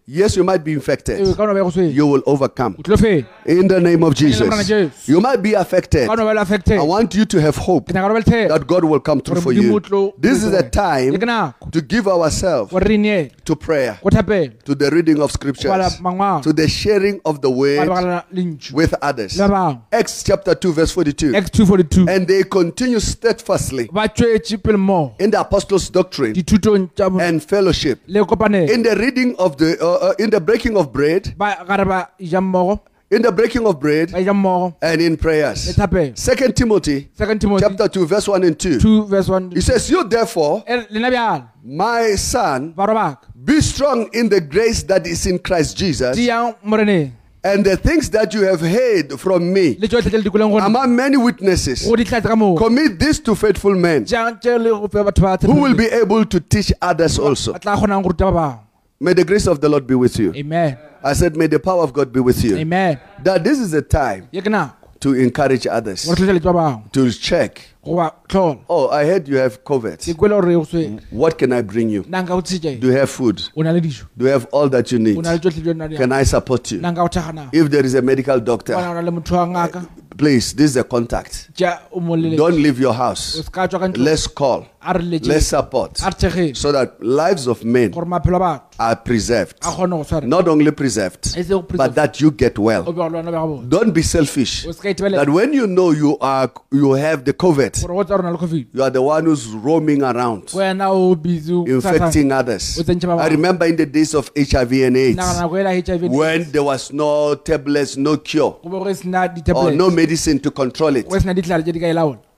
Yes, you might be infected. ka ona ba ye go swele You will overcome. o tlo fela In the name of Jesus. You might be affected. ka ona ba le affected I want you to have hope ke nyaka gore ba le thela that God will come through for you. Modimo o tlo- This is a time to give ourselves gore re ineele to prayer, to the reading of scriptures, to the sharing of the word with others. Acts chapter 2, verse 42. Acts 242 And they continue steadfastly ba tswetse pele mmogo in the apostles' doctrine dithutong tša bo- and fellowship, le kopanelo in the reading of the, uh, uh, in the breaking of bread, ba gare ba ija mmogo. In the breaking of bread, ba ija mmogo. and in le prayers. Second Timothy second timothy chapter 2, verse 1 and 2. 2 verse 1 He says, You therefore, lena bjalo. my son, baka. be strong in the grace that is in Christ Jesus, moreneng and the things that you have heard from me le tsotlhe tse le dikoleng gore among many witnesses. go di tlatse ka moo Commit this to faithful men jang tše le go fe batho ba who will be able to teach others also. ba tla kgonang go ruta ba bangwe May the grace of the Lord be with you. amen I said, May the power of God be with you. amen That this is a time ye ke nako to encourage others, gore tlhotlheletse bangwe to check. tlhola Oh, I heard you have ke COVID. kwele gore go swele mm. What can I bring you? nna nka go tshitše Do you have food? o na le dijo Do you have all that you need? o na le tsotlhe tse o na Can I support you? nna nka go thagana If there is a medical doctor, o na le motho wa ngaka please, this is a contact. tša o molele Don't leave your o house. se ka tswa ka ntlo Let's call. Let's support. a re thegele So that lives of men gore maphelo a batho are preserved. a kgone go swara Not only preserved, but that you get well. be go lwana ba go bona. Don't be selfish. o se ka itebelela That when you know you are you have the COVID, gore go tsa rona le covid. you are the one who's roaming around, wena o busy o- infecting others. O tsentše ba I remember in the days of HIV and AIDS, nagana go ela hiv and when there was no tablets, no cure, go be go se na or no medicine to control it,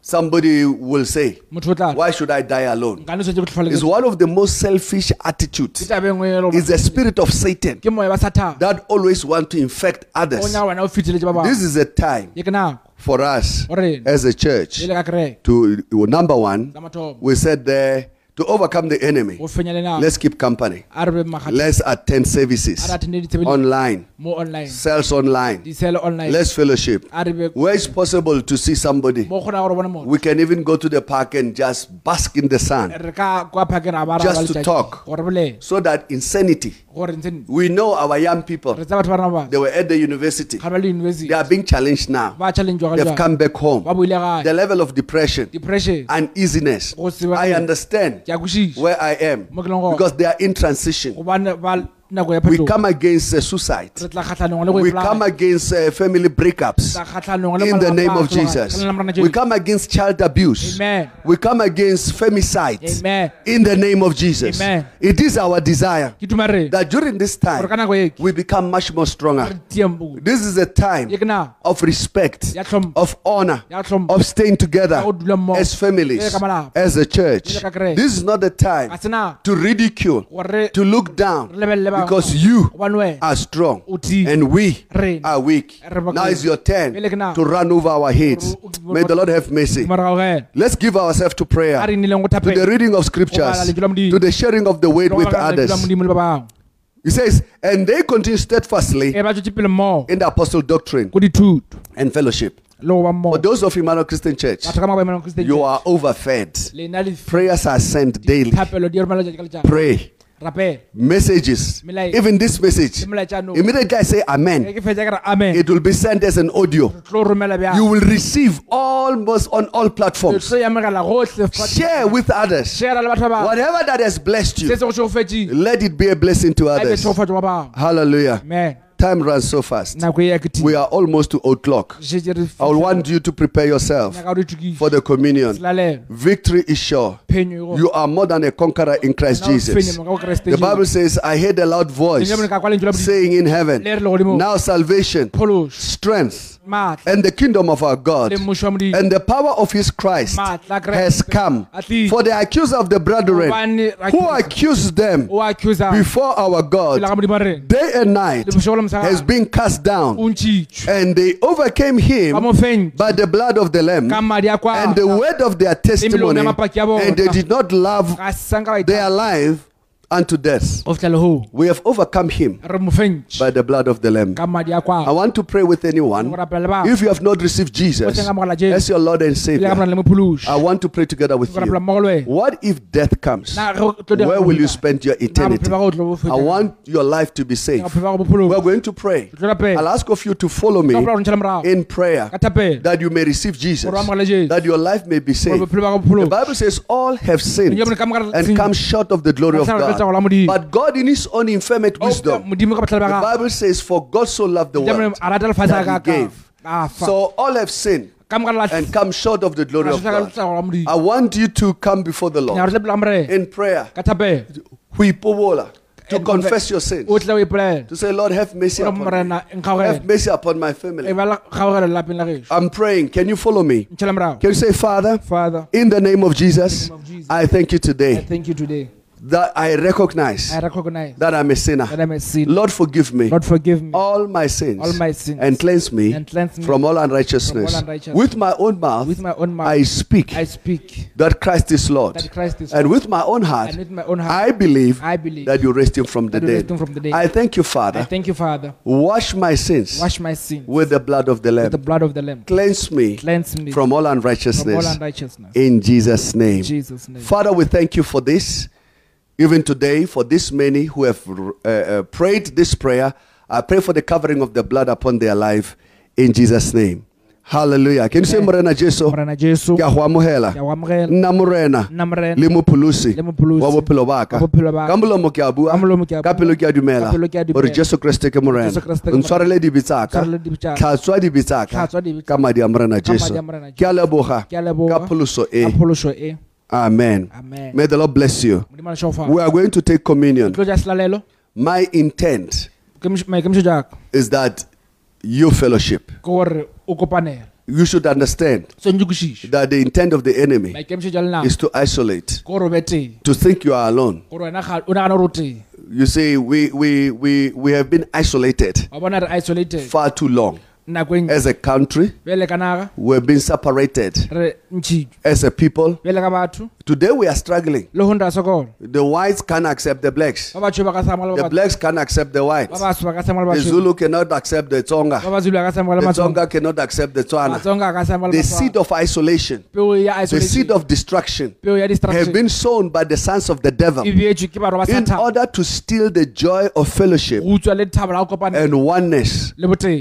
go se na ditlhare tše di ka laola somebody will say, motho o tla Why should I die alone? nkane swetse go tlhola It's one of the most selfish attitudes. tabe engwe le gore It's the spirit of Satan ke moya ba sathane. that always want to infect others. nyaka wena o fitlheletse ba This is a time ye ke nako. for us as a church le ka kereke to number one, we said there to overcome the enemy. go fenya le nako Let's keep company. a re be magati Let's attend services re attende ditshebeletso online, sales online. Let's fellowship. a re be Where it's possible to see somebody, mo kgona gore bona motho we can even go to the park and just bask in the sun re ka kwa phakeng ra ba ra Just to talk. so that insanity. We know our young people, re tsa batho ba rena ba they were at the university. ga ba le university They are being challenged now. ba challenge ga They've come back home. ba boile gae The level of depression, depression uneasiness. Go se ba- I understand ke a kwešiša where I am Mo ke leng gona. because they are in transition. Gobane ba nako ya We come against uh, suicide. re tla kgatlhanong le go We come against uh, family breakups. Tla kgatlhanong le In the name of. Jesus. Ka leina la Morena We come against child abuse. Amen. We come against femicide. Amen. In the name of Jesus. Amen. It is our desire that during this time we become much more stronger. This is a time of respect, of honor, of staying together Ya go dula mmogo. as families, Jwalo ka malapa. as a church. Jwalo ka kereke. This is not the time to ridicule, to look down, re lebelele bangwe. Because you are strong and we are weak. Now is your turn Pele ke nako. to run over our heads. May the Lord have mercy. morago ga ena Let's give ourselves to prayer, re nnileng go to the reading of scriptures, to the sharing of the word with others. modimo le ba bangwe He says, and they continue steadfastly ba tswetse pele mmogo in the apostle doctrine and fellowship. le go ba For those of Emmanuel Christian Church, you are overfed. le na le Prayers are sent daily. thapelo di romela letšatši ka letšatši Pray. Messages. Even this message. le molaetša no Immediately I say amen. ke fetša ke re amen It will be sent as an audio. re tlo romela bjang You will receive almost on all platforms. tlo ya megala gohle Share with others. share le batho ba bangwe Whatever that has blessed you, se go tšhogofetšeng let it be a blessing to others. tšhogofatšo ba bangwe Hallelujah. amen Time runs so fast. nako ya ke We are almost to o'clock. I want you to prepare yourself nyaka o di tukiše for the communion. Victory is sure. You are more than a conqueror in Christ Jesus. fenye mo ka go Kreste The Bible says, I heard a loud voice Lentswe ka kwa lentswe la bodimo saying in heaven, le re le godimo Now salvation, strength, and the kingdom of our God le mmušo wa modimo and the power of his Christ Maatla a Kreste. has come. For the accuser of the brethren who accused them before our God ga modimo a reng day and night le bošego le mosegare has been cast down, and they overcame him by the blood of the Lamb ka madi a kwa. and the word of their testimony, ya mapaki a bona. and they did not love ga sanka ba their life unto death. go fitlha lehoo We have overcome him re mo fentše by the blood of the Lamb. ka madi a I want to pray with anyone. go rapela le bangwe If you have not received Jesus o seng amogela jesu as your Lord and Savior, morena le mophološi I want to pray together with you. mmogo le wena What if death comes? na ge o tlo dira Where will you spend your eternity? bophelo ba go tlo bo I want your life to be Na safe. bophelo ba go bophelo We're going to pray. Re tlo rapela. I'll ask of you to follow me Ka gopola gore ntšhela morago in prayer that you may receive Jesus, gore o amogele jesu that your life may be saved. bophelo ba go The Bible says all have sinned Lentswe ka mogare and come short of the glory of Ka tlhago- ka tlhago la God. But God, in His own infinite oh, wisdom, ka botlhale the Bible says, For God so loved the world a rata lefatshe that He gave. Ah, so all have sinned ka mogare la and come short of the glory of God. tlhago la modimo I want you to come before the Lord re tle pele ga morena in prayer, ka thapelo huipobola, to confess your sins, o tle o ipolela to say, Lord, have mercy upon me. Have mercy upon my family. ba le kgaogelo lelapeng la gešo I'm praying. Can you follow me? Can you say, Father, father in the name of Jesus, name of Jesus. I thank you i today thank you today that I recognize i recognize that I'm a sinner. that i'm a sin Lord, forgive me lord forgive me all my sins all my sins and cleanse me and cleanse me from all unrighteousness. from all unrighteousness. With my own mouth, with my own mouth I speak i speak that Christ is Lord. that christ is And with my own heart, and with my own heart I believe i believe that you raised him from the that you raised dead. him from the dead. I thank you, Father. i thank you father Wash my sins wash my sin with the blood of the with the blood of the lamb Cleanse me cleanse me from all unrighteousness. from all unrighteousness. In Jesus' in name. jesus name Father, we thank you for this. Even today, for this many who have uh, uh, prayed this prayer, I pray for the covering of the blood upon their life in Jesus' name. Hallelujah. Can you say Morena Jesu? morena jesu. Ke a go amohela. ke a go amogela Nna morena. Nna morena. Le mopholosi Le mopholosi wa bophelo ba ka. Wa bophelo ba ka. ka molomo ke a bua. Ka molomo ke a ka pelo ke a dumela. Ka pelo ke a dumela. gore jesu kreste ke morena. Jesu Kriste ke o ntshwarele dibe tsaka Tshwarele dibe tša ka. tlhatswa dibe tsaka Hlatswa dibe tša ka madi a morena Ka jesu madi a morena ke a leboga. Ke a leboga. ka pholoso ka e phološo e amen. Amen. May the lord bless you. Modimo a leša we are going to take communion. Tlo ja selalelo my intent Kemiš- maikemišo jaaka is that you fellowship. Ke gore o kopanela you should understand that the intent of the enemy maikemišo ja lenao is to isolate ke gore o be tee to think you are alone. Gore wena ga- o nagana gore o tee you see we we we we have been isolated wa bona re isolated. far too long nako e as a country bjale ka naga we've been separated. Re ntšhitšwe as a people bjale ka batho today we are struggling. Le go nra sokola the whites can't accept the blacks. Ba batsho ba ka samogela the blacks can't accept the whites. baso ba ka samogela the zulu cannot accept the ba tsonga bazulu ba ka samogela the tsonga cannot accept the tswana. matsonga a ka samogela the seed of isolation. The seed of destruction have been sown by the sons of the devil beetswe ke barwa ba in order to steal the joy of fellowship go utswa le thabo la go kopana and oneness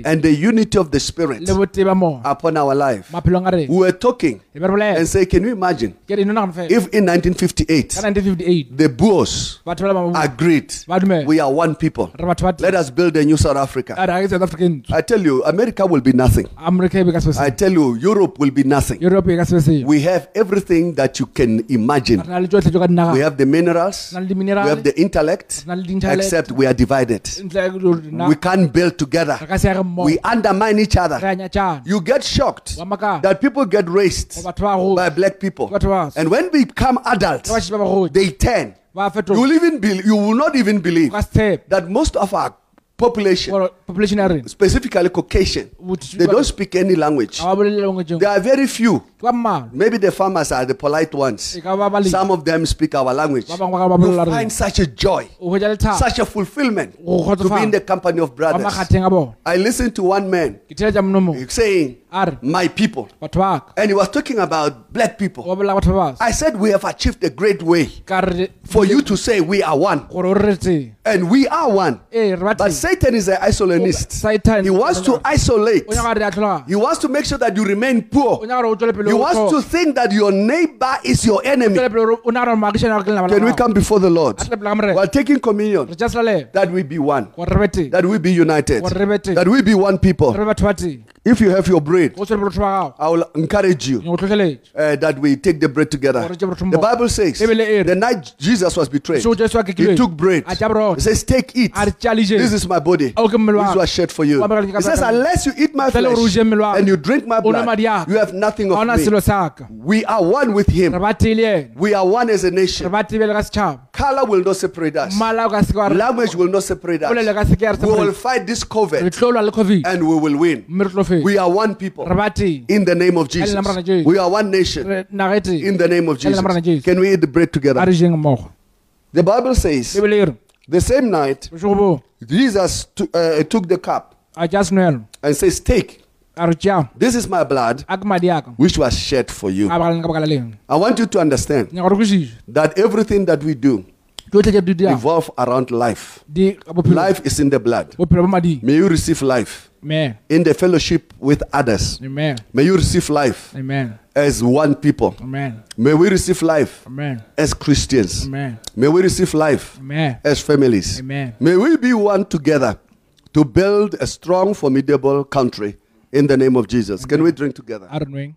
and the unity of the spirit le botee ba moya upon our life. Maphelong a rena. We were talking be re bolela and say can you imagine ke re eno nagane fela if in 1958 1958 the Boers agreed we are one people, re batho ba let us build a new South Africa. a re ke South African I tell you, America will be nothing. America be ka se I tell you, Europe will be nothing. Europe ka se se We have everything that you can imagine. re na le tsohle tse ka We have the minerals, re na le we have the intellect, re na le di-intellect except we are divided. ntle ya rona We can't build together. re ka se age mmogo We undermine each other. You get shocked that people get raised go batho ba go by black people. And when we become adults, they turn. You will even be, you will not even believe ka se tshepe that most of our population, population specifically Caucasian, they don't speak any language. ga ba bolele lengwetseng There are very few. Maybe the farmers are the polite ones. ka ba baleng Some of them speak our language. ba bangwe ba ka ba You find such a joy, o hwetša lethabo such a fulfillment to be in the company of brothers. makgatheng a bona I listened to one man ke theletša mono mongwe saying, My people. batho ba ka And he was talking about black people. ba bolela batho ba basa I said, We have achieved a great way for you to say we are one. gore o re teng And we are one. But Satan is an isolanist. He wants to isolate. o nyaka re a tlholega He wants to make sure that you remain poor. nyaka gore o tswele pele He wants to think that your neighbor is your enemy. tswele pele o nyaka gore maagišane gore ke lelapa la Can we come before the Lord? a tlele pele ga morena While taking communion, that we be one, gore re be teng that we be united, gore re be teng that we be one people. be batho ba teng If you have your bread, go tswele pele batho ba gago I will encourage you uh, that we take the bread together. Gore tše batho The. Bible says the night Jesus was betrayed, he took bread. He says, Take, it. a re tša This is my body. Ao ke mmele wa This was shed for you. He says. Unless you eat my Ntle le gore o je mmele wa flesh and you drink my blood, madi a ka. you have nothing of me. Selo sa ka We are one with him. ba tee le We are one as a re nation. ba tebele ka setšhaba Color will not separate us. mmala o ka seke wa re Language will not separate us. ka seke ya re We will fight this re COVID tlolwa le covid and we will win. mme re tlo feta We are one people re in the name of Jesus. Ka leina la morena Jesu. We are one nation Re- in the name of Ka leina la morena Jesus. Jesu. Can we eat the bread a together? re jeng mmogo The Bible says bebele e re the same night boo Jesus t- uh, took the cup a tša senwelo and says, Take, tšea this is my blood a ke madi aka which was shed for you. a bagaleng ka baka la leng I want you to understand nyaka gore kwešiše that everything that we do tsotlhe tše revolve around life. di ka bophelo Life is in the blood. bophelo bo mading May you receive life amen in the fellowship with others. amen. May you receive life amen. as one people. amen. May we receive life amen. as Christians. amen. May we receive life amen. as families. amen. May we be one together to build a strong, formidable country in the name of Jesus. Can we drink together? a re nweng